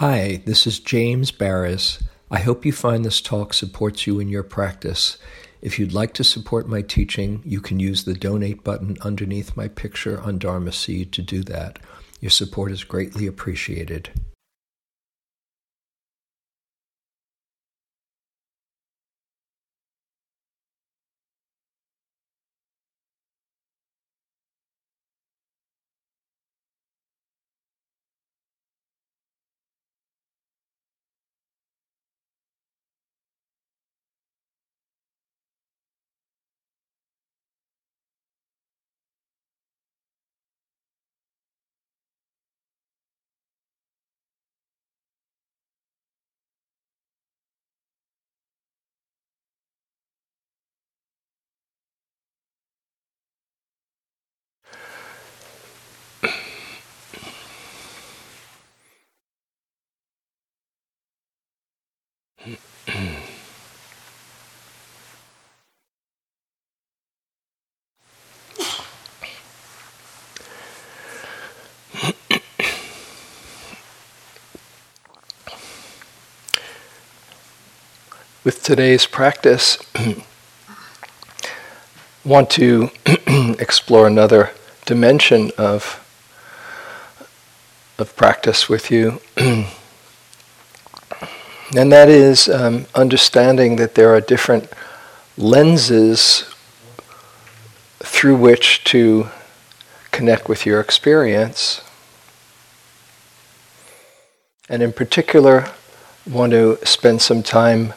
Hi, this is James Baraz. I hope you find this talk supports you in your practice. If you'd like to support my teaching, you can use the donate button underneath my picture on Dharma Seed to do that. Your support is greatly appreciated. With today's practice, want to explore another dimension of of practice with you. And that is um, understanding that there are different lenses through which to connect with your experience. And in particular, want to spend some time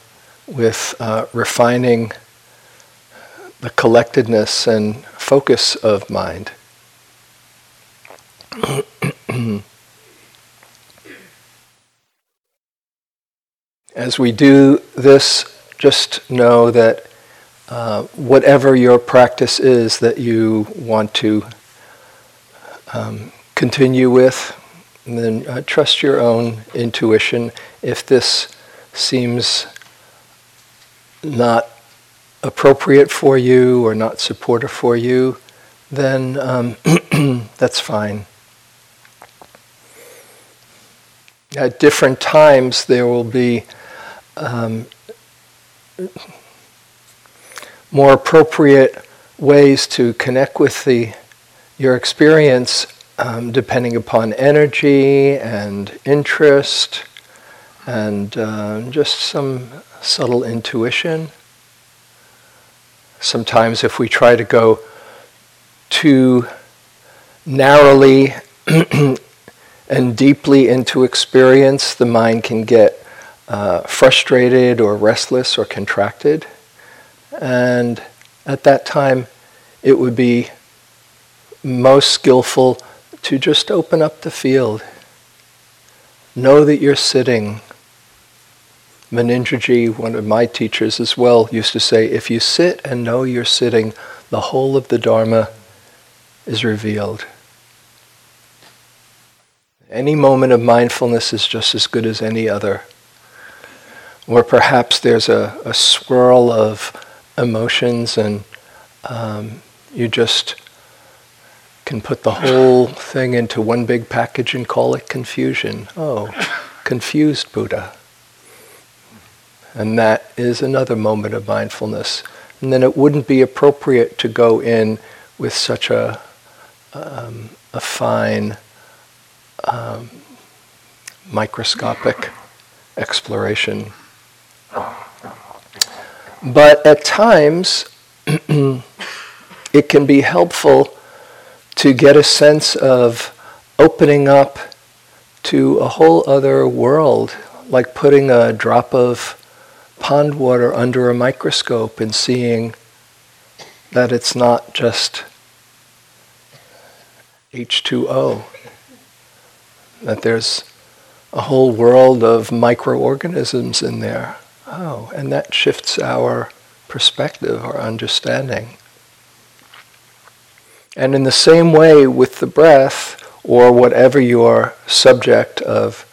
with uh, refining the collectedness and focus of mind. As we do this, just know that uh, whatever your practice is that you want to um, continue with, then uh, trust your own intuition. If this seems not appropriate for you or not supportive for you, then um, that's fine. At different times, there will be um, more appropriate ways to connect with the your experience um, depending upon energy and interest and uh, just some subtle intuition. Sometimes, if we try to go too narrowly and deeply into experience, the mind can get uh, frustrated or restless or contracted. And at that time, it would be most skillful to just open up the field. Know that you're sitting. Munindraji, one of my teachers as well, used to say if you sit and know you're sitting, the whole of the Dharma is revealed. Any moment of mindfulness is just as good as any other. Or perhaps there's a, a swirl of emotions and um, you just can put the whole thing into one big package and call it confusion. Oh, confused Buddha. And that is another moment of mindfulness. And then it wouldn't be appropriate to go in with such a, um, a fine, um, microscopic exploration. But at times, it can be helpful to get a sense of opening up to a whole other world, like putting a drop of pond water under a microscope and seeing that it's not just H2O, that there's a whole world of microorganisms in there. Oh, and that shifts our perspective, our understanding. And in the same way with the breath, or whatever your subject of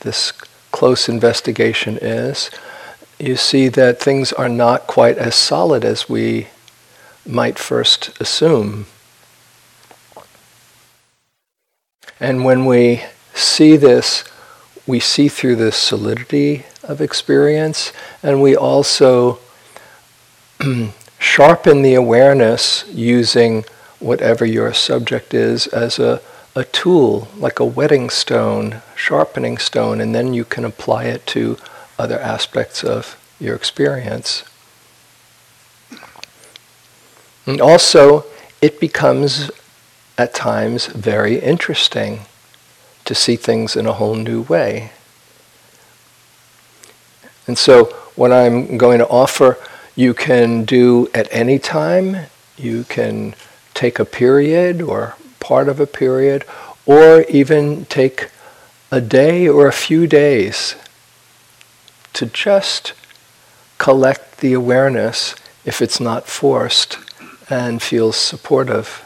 this close investigation is, you see that things are not quite as solid as we might first assume. And when we see this, we see through the solidity of experience, and we also sharpen the awareness using whatever your subject is as a, a tool, like a whetting stone, sharpening stone, and then you can apply it to other aspects of your experience. And also, it becomes at times very interesting to see things in a whole new way. And so, what I'm going to offer, you can do at any time. You can take a period or part of a period, or even take a day or a few days to just collect the awareness if it's not forced and feels supportive.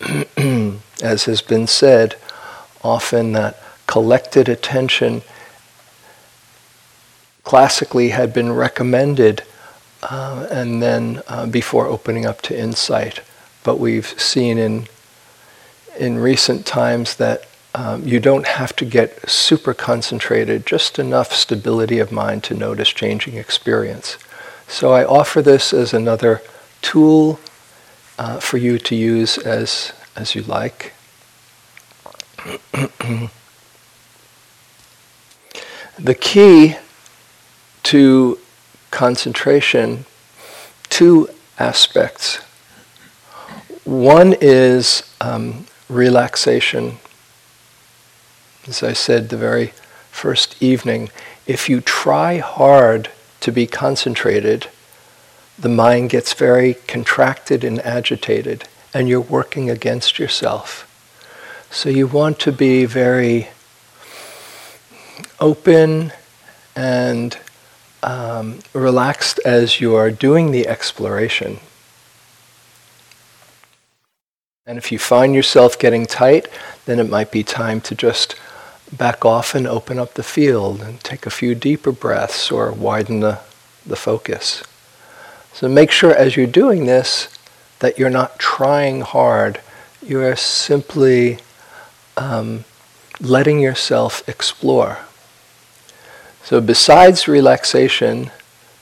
As has been said, often that collected attention classically had been recommended uh, and then uh, before opening up to insight. But we've seen in, in recent times that um, you don't have to get super concentrated, just enough stability of mind to notice changing experience. So I offer this as another tool uh, for you to use as, as you like. the key to concentration, two aspects. One is um, relaxation. As I said the very first evening, if you try hard to be concentrated, the mind gets very contracted and agitated, and you're working against yourself. So you want to be very open and um, relaxed as you are doing the exploration. And if you find yourself getting tight, then it might be time to just back off and open up the field and take a few deeper breaths or widen the, the focus. So make sure as you're doing this that you're not trying hard. You are simply um, letting yourself explore. So, besides relaxation,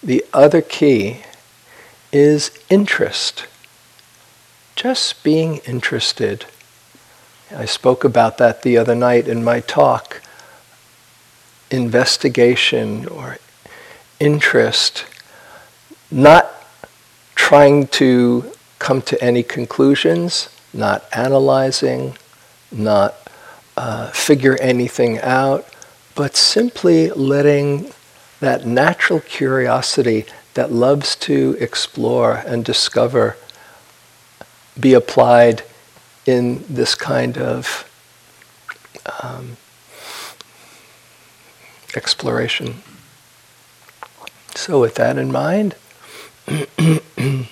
the other key is interest. Just being interested. I spoke about that the other night in my talk. Investigation or interest, not trying to come to any conclusions, not analyzing, not uh, figure anything out, but simply letting that natural curiosity that loves to explore and discover be applied in this kind of um, exploration. So, with that in mind,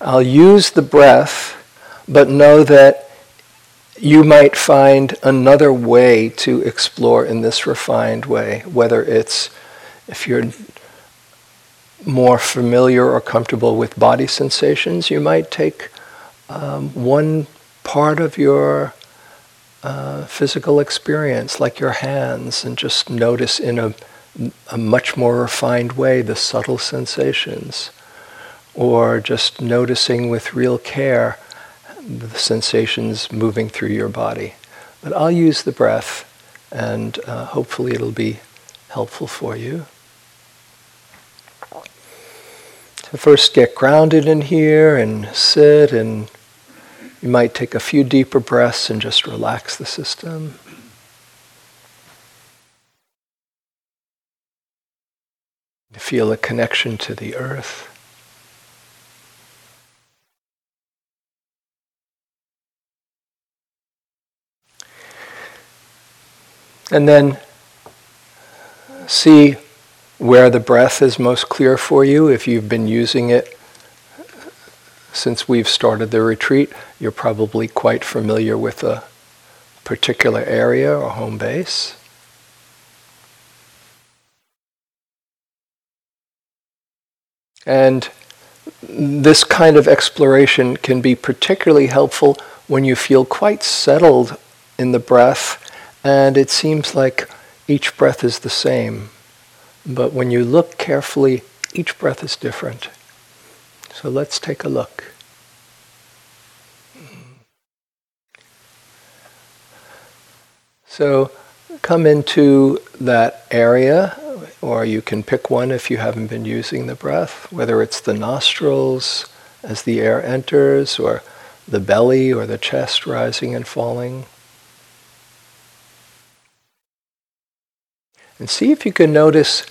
I'll use the breath, but know that you might find another way to explore in this refined way, whether it's if you're more familiar or comfortable with body sensations, you might take um, one part of your uh, physical experience, like your hands, and just notice in a a much more refined way the subtle sensations, or just noticing with real care the sensations moving through your body. But I'll use the breath, and uh, hopefully it'll be helpful for you. First, get grounded in here and sit, and you might take a few deeper breaths and just relax the system. Feel a connection to the earth. And then see where the breath is most clear for you. If you've been using it since we've started the retreat, you're probably quite familiar with a particular area or home base. And this kind of exploration can be particularly helpful when you feel quite settled in the breath and it seems like each breath is the same. But when you look carefully, each breath is different. So let's take a look. So come into that area, or you can pick one if you haven't been using the breath, whether it's the nostrils as the air enters, or the belly or the chest rising and falling. And see if you can notice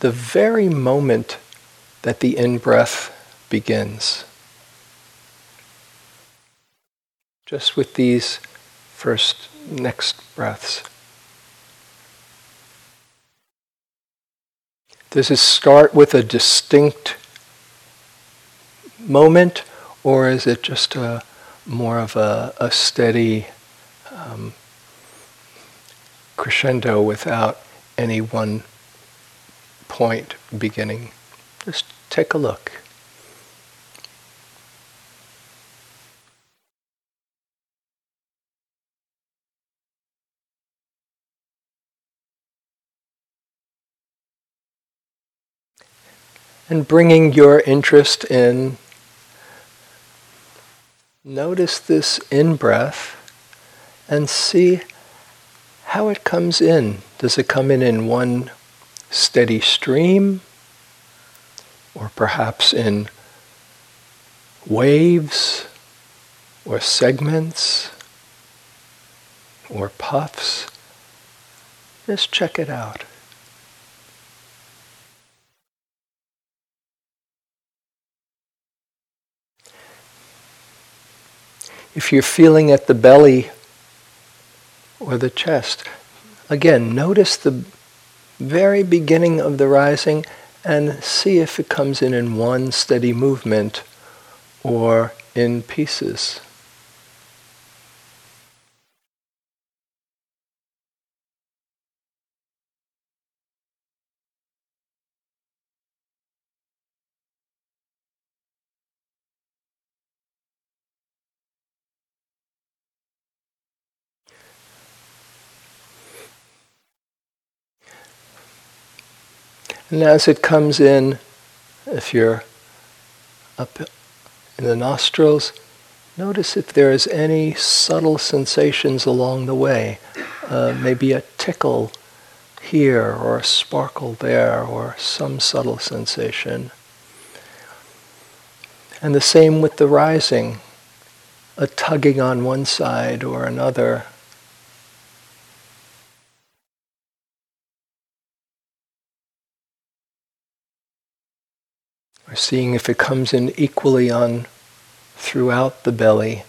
the very moment that the in breath begins. Just with these first next breaths. Does it start with a distinct moment, or is it just a more of a, a steady um, crescendo without any one point beginning? Just take a look. And bringing your interest in notice this in breath and see how it comes in. Does it come in in one steady stream or perhaps in waves or segments or puffs? Just check it out. If you're feeling at the belly or the chest, again, notice the very beginning of the rising and see if it comes in in one steady movement or in pieces. And as it comes in, if you're up in the nostrils, notice if there is any subtle sensations along the way. Uh, maybe a tickle here, or a sparkle there, or some subtle sensation. And the same with the rising, a tugging on one side or another, Or seeing if it comes in equally on throughout the belly.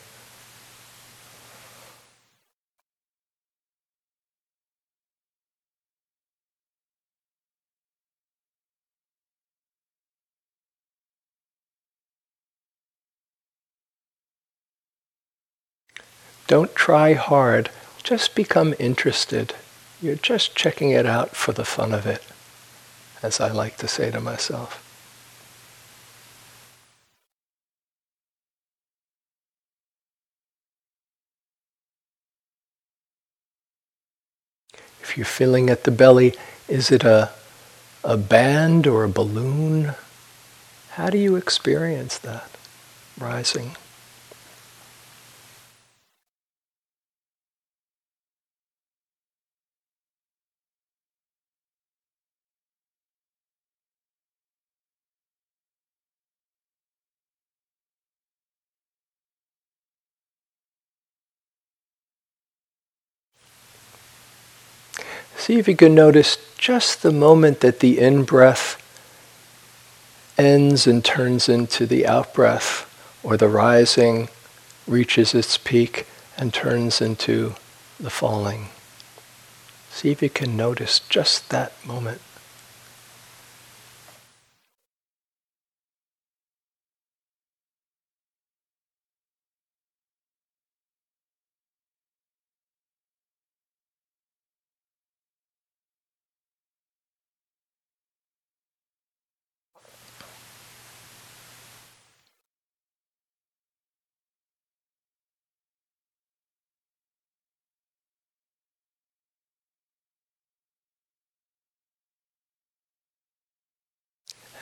Don't try hard, just become interested. You're just checking it out for the fun of it, as I like to say to myself. If you're feeling at the belly, is it a, a band or a balloon? How do you experience that rising? See if you can notice just the moment that the in breath ends and turns into the out breath, or the rising reaches its peak and turns into the falling. See if you can notice just that moment.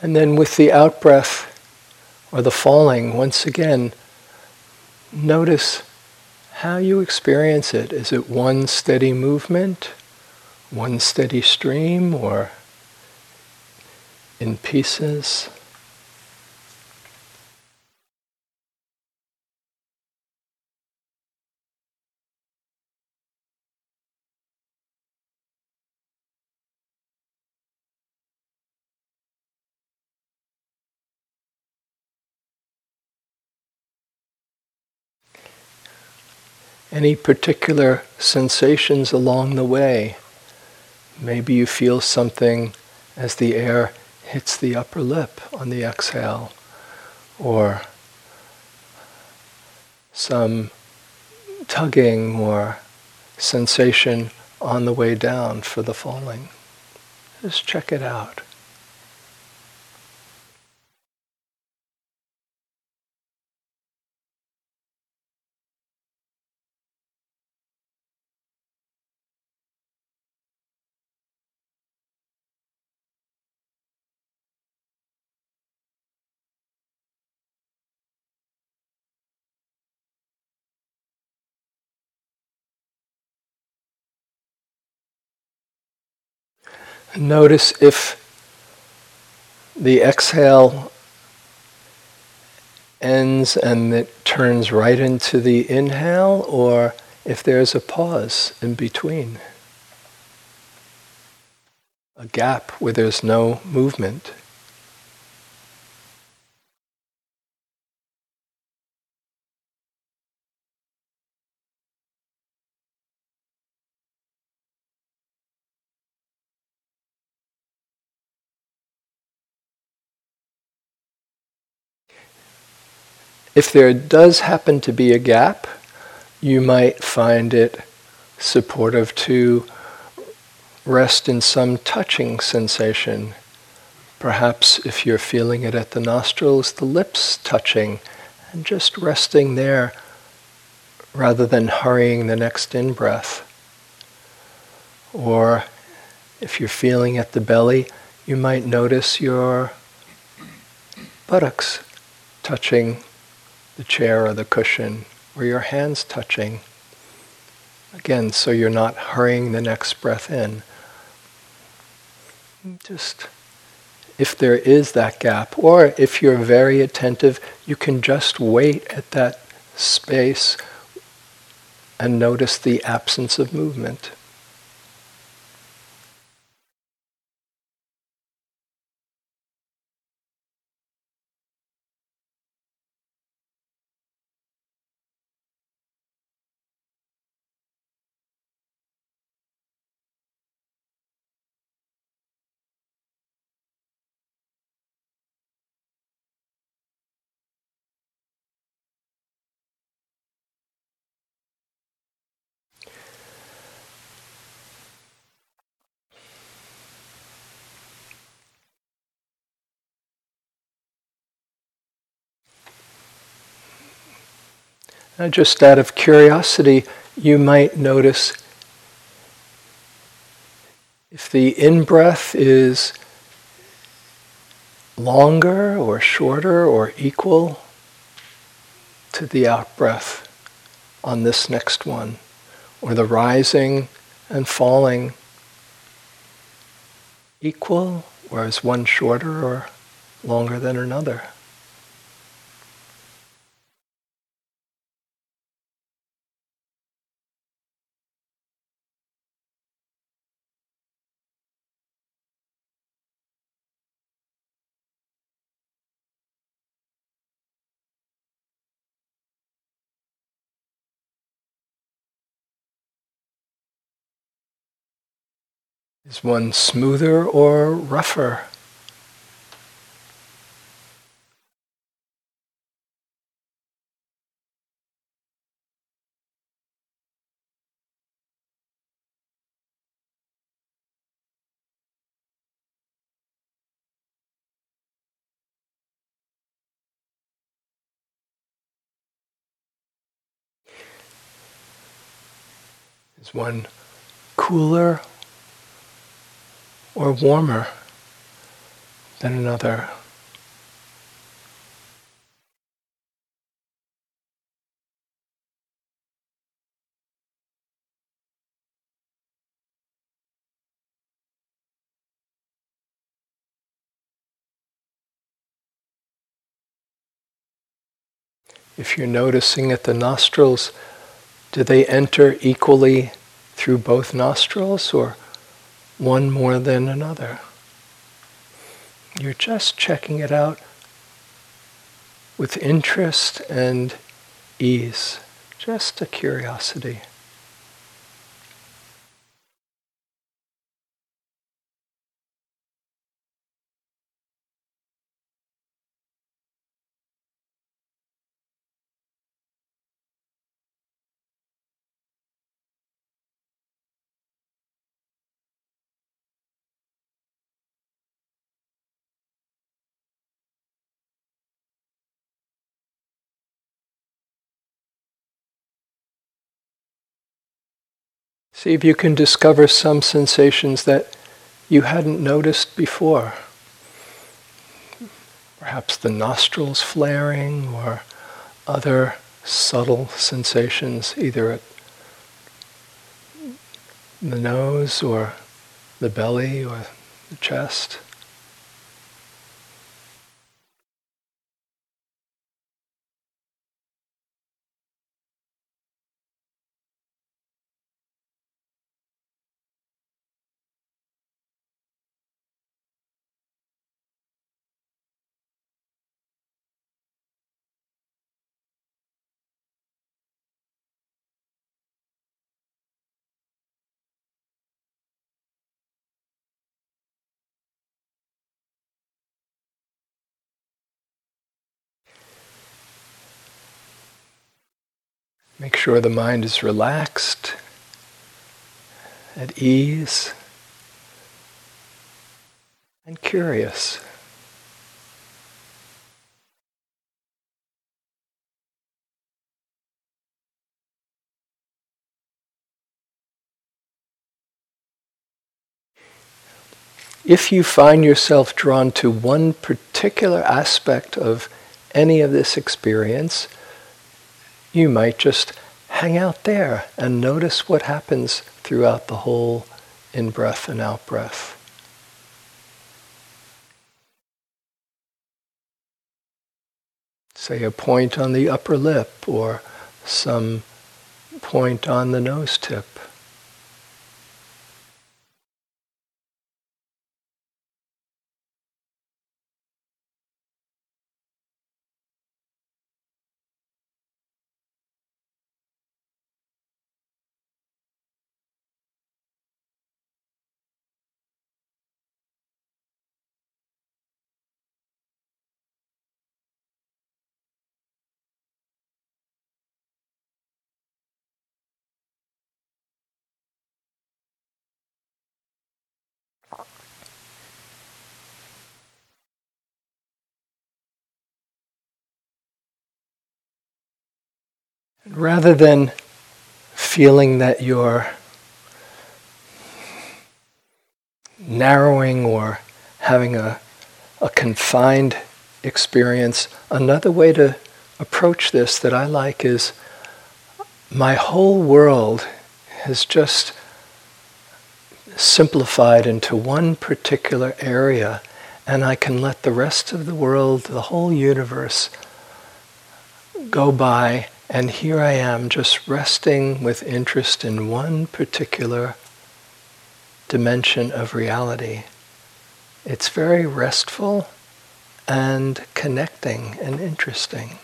And then with the out breath or the falling, once again, notice how you experience it. Is it one steady movement, one steady stream, or in pieces? Any particular sensations along the way? Maybe you feel something as the air hits the upper lip on the exhale, or some tugging or sensation on the way down for the falling. Just check it out. Notice if the exhale ends and it turns right into the inhale, or if there's a pause in between, a gap where there's no movement. If there does happen to be a gap, you might find it supportive to rest in some touching sensation. Perhaps if you're feeling it at the nostrils, the lips touching, and just resting there rather than hurrying the next in breath. Or if you're feeling at the belly, you might notice your buttocks touching the chair or the cushion, or your hands touching. Again, so you're not hurrying the next breath in. Just if there is that gap, or if you're very attentive, you can just wait at that space and notice the absence of movement. Now, just out of curiosity, you might notice if the in breath is longer or shorter or equal to the out breath on this next one, or the rising and falling equal, or is one shorter or longer than another? Is one smoother or rougher? Is one cooler or warmer than another. If you're noticing at the nostrils, do they enter equally through both nostrils or? One more than another? You're just checking it out with interest and ease, just a curiosity. See if you can discover some sensations that you hadn't noticed before. Perhaps the nostrils flaring or other subtle sensations, either at the nose or the belly or the chest. Make sure the mind is relaxed, at ease, and curious. If you find yourself drawn to one particular aspect of any of this experience, you might just hang out there and notice what happens throughout the whole in breath and out breath. Say a point on the upper lip or some point on the nose tip. Rather than feeling that you're narrowing or having a, a confined experience, another way to approach this that I like is my whole world has just simplified into one particular area, and I can let the rest of the world, the whole universe, go by and here I am just resting with interest in one particular dimension of reality. It's very restful and connecting and interesting.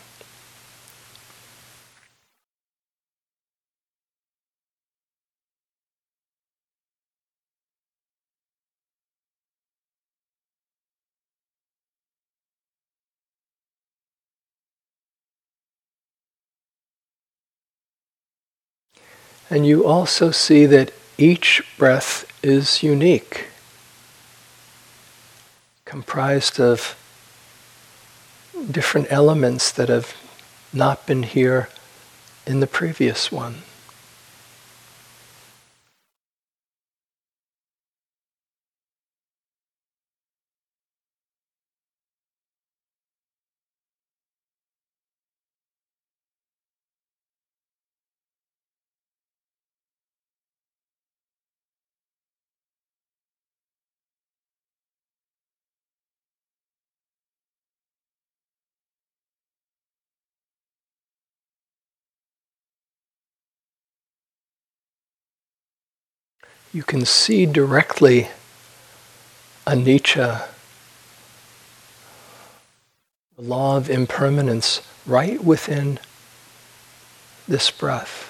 And you also see that each breath is unique, comprised of different elements that have not been here in the previous one. You can see directly anicca, the law of impermanence, right within this breath.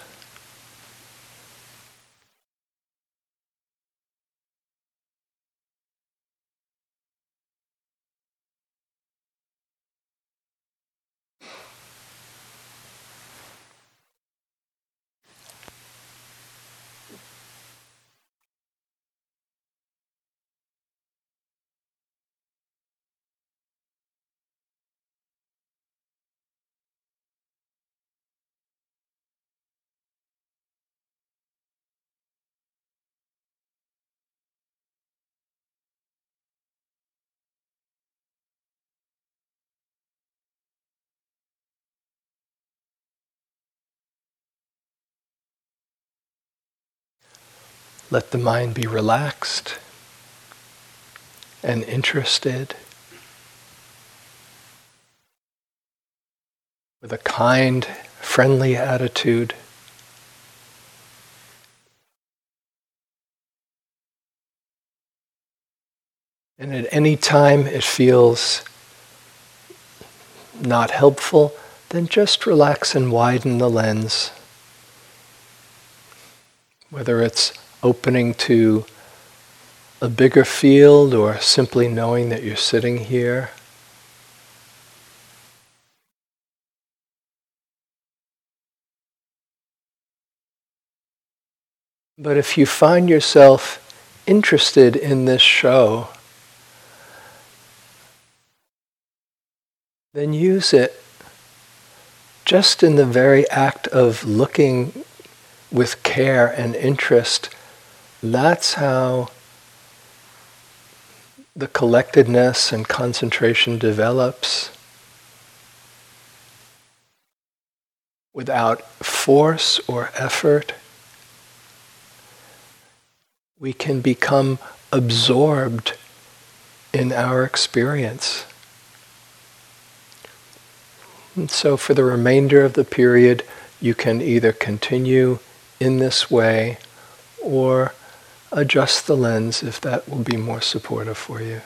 Let the mind be relaxed and interested with a kind, friendly attitude. And at any time it feels not helpful, then just relax and widen the lens. Whether it's opening to a bigger field or simply knowing that you're sitting here. But if you find yourself interested in this show, then use it just in the very act of looking with care and interest that's how the collectedness and concentration develops without force or effort. We can become absorbed in our experience. And so, for the remainder of the period, you can either continue in this way or adjust the lens if that will be more supportive for you.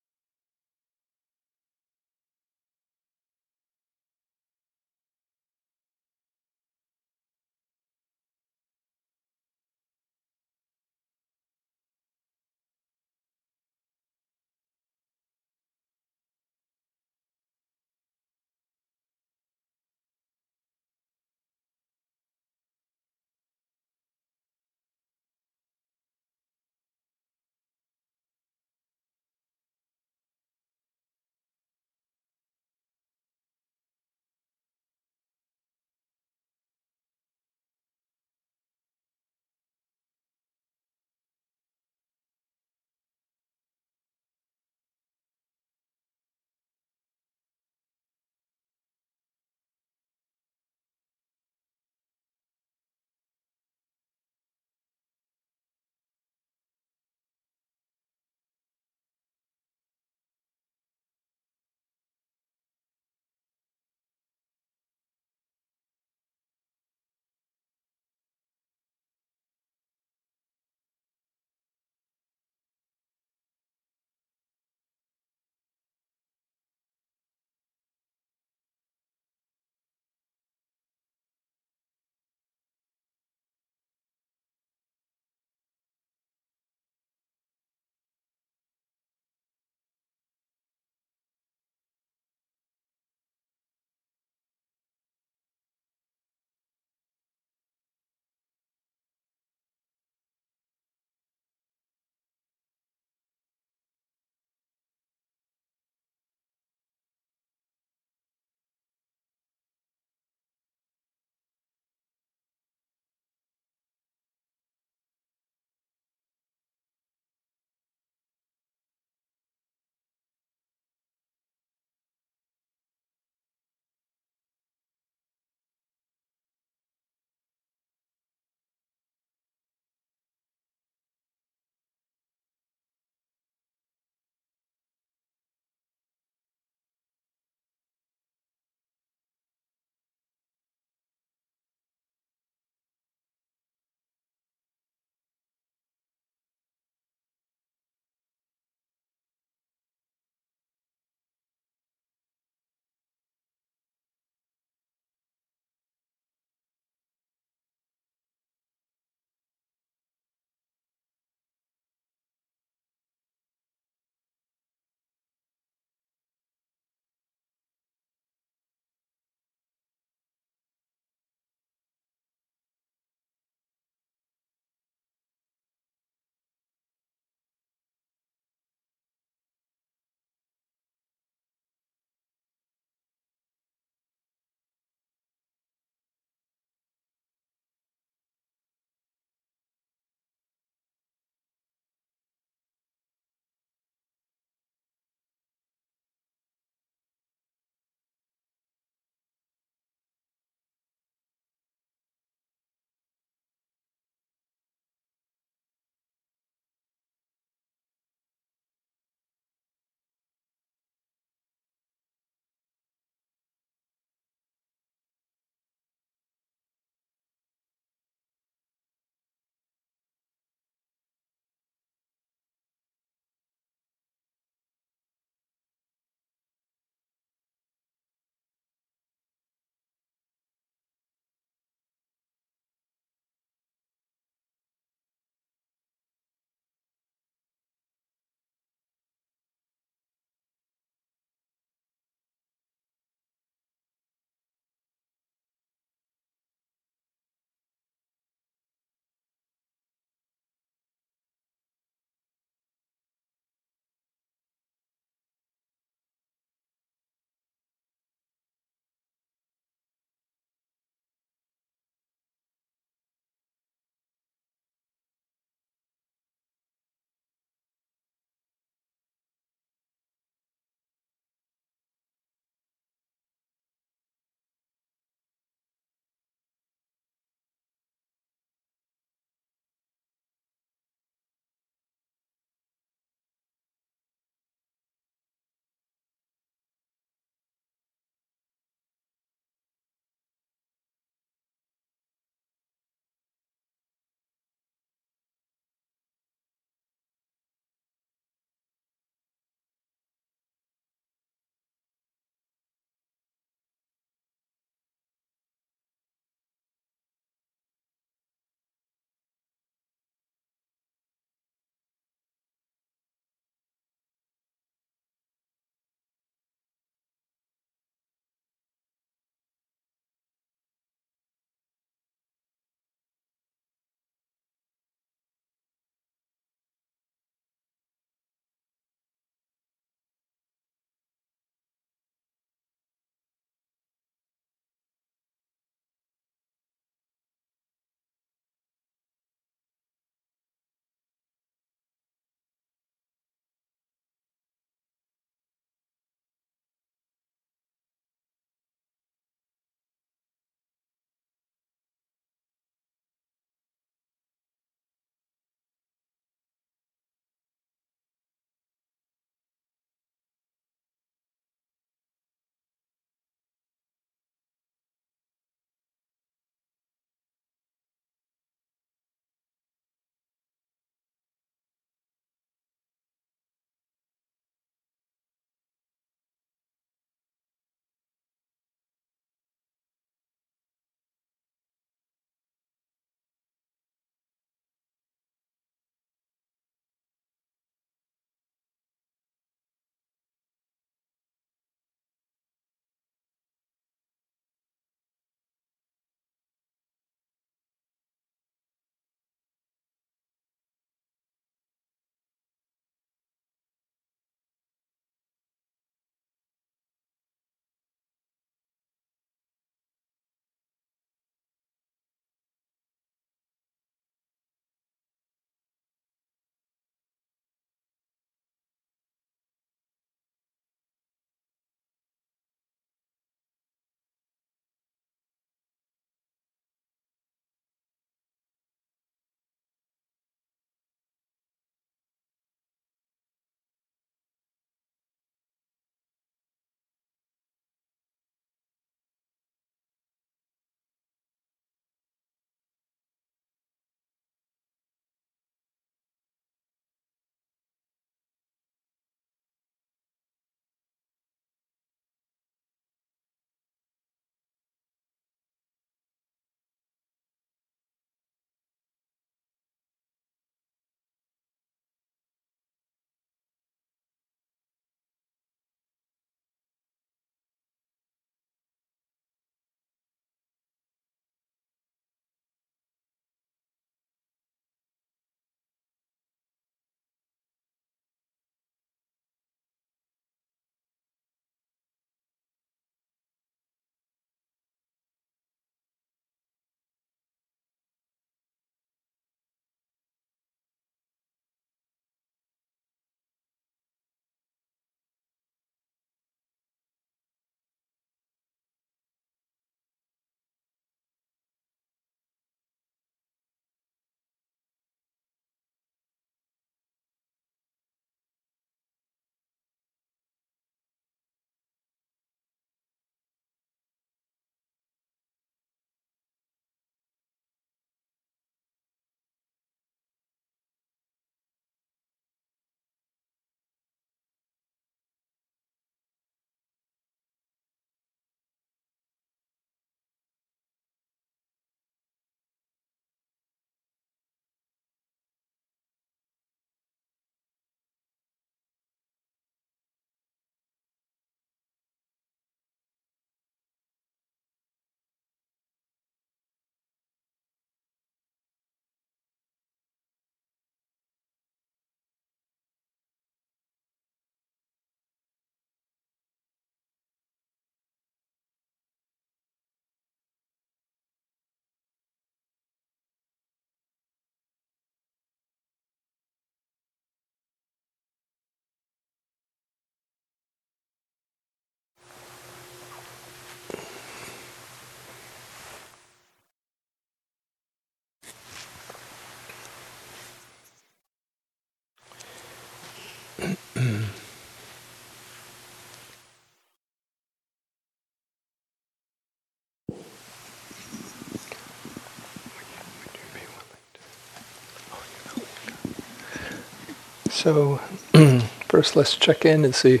So, first let's check in and see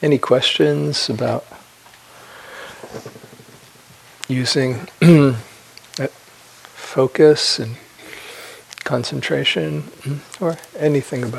any questions about using focus and concentration or anything about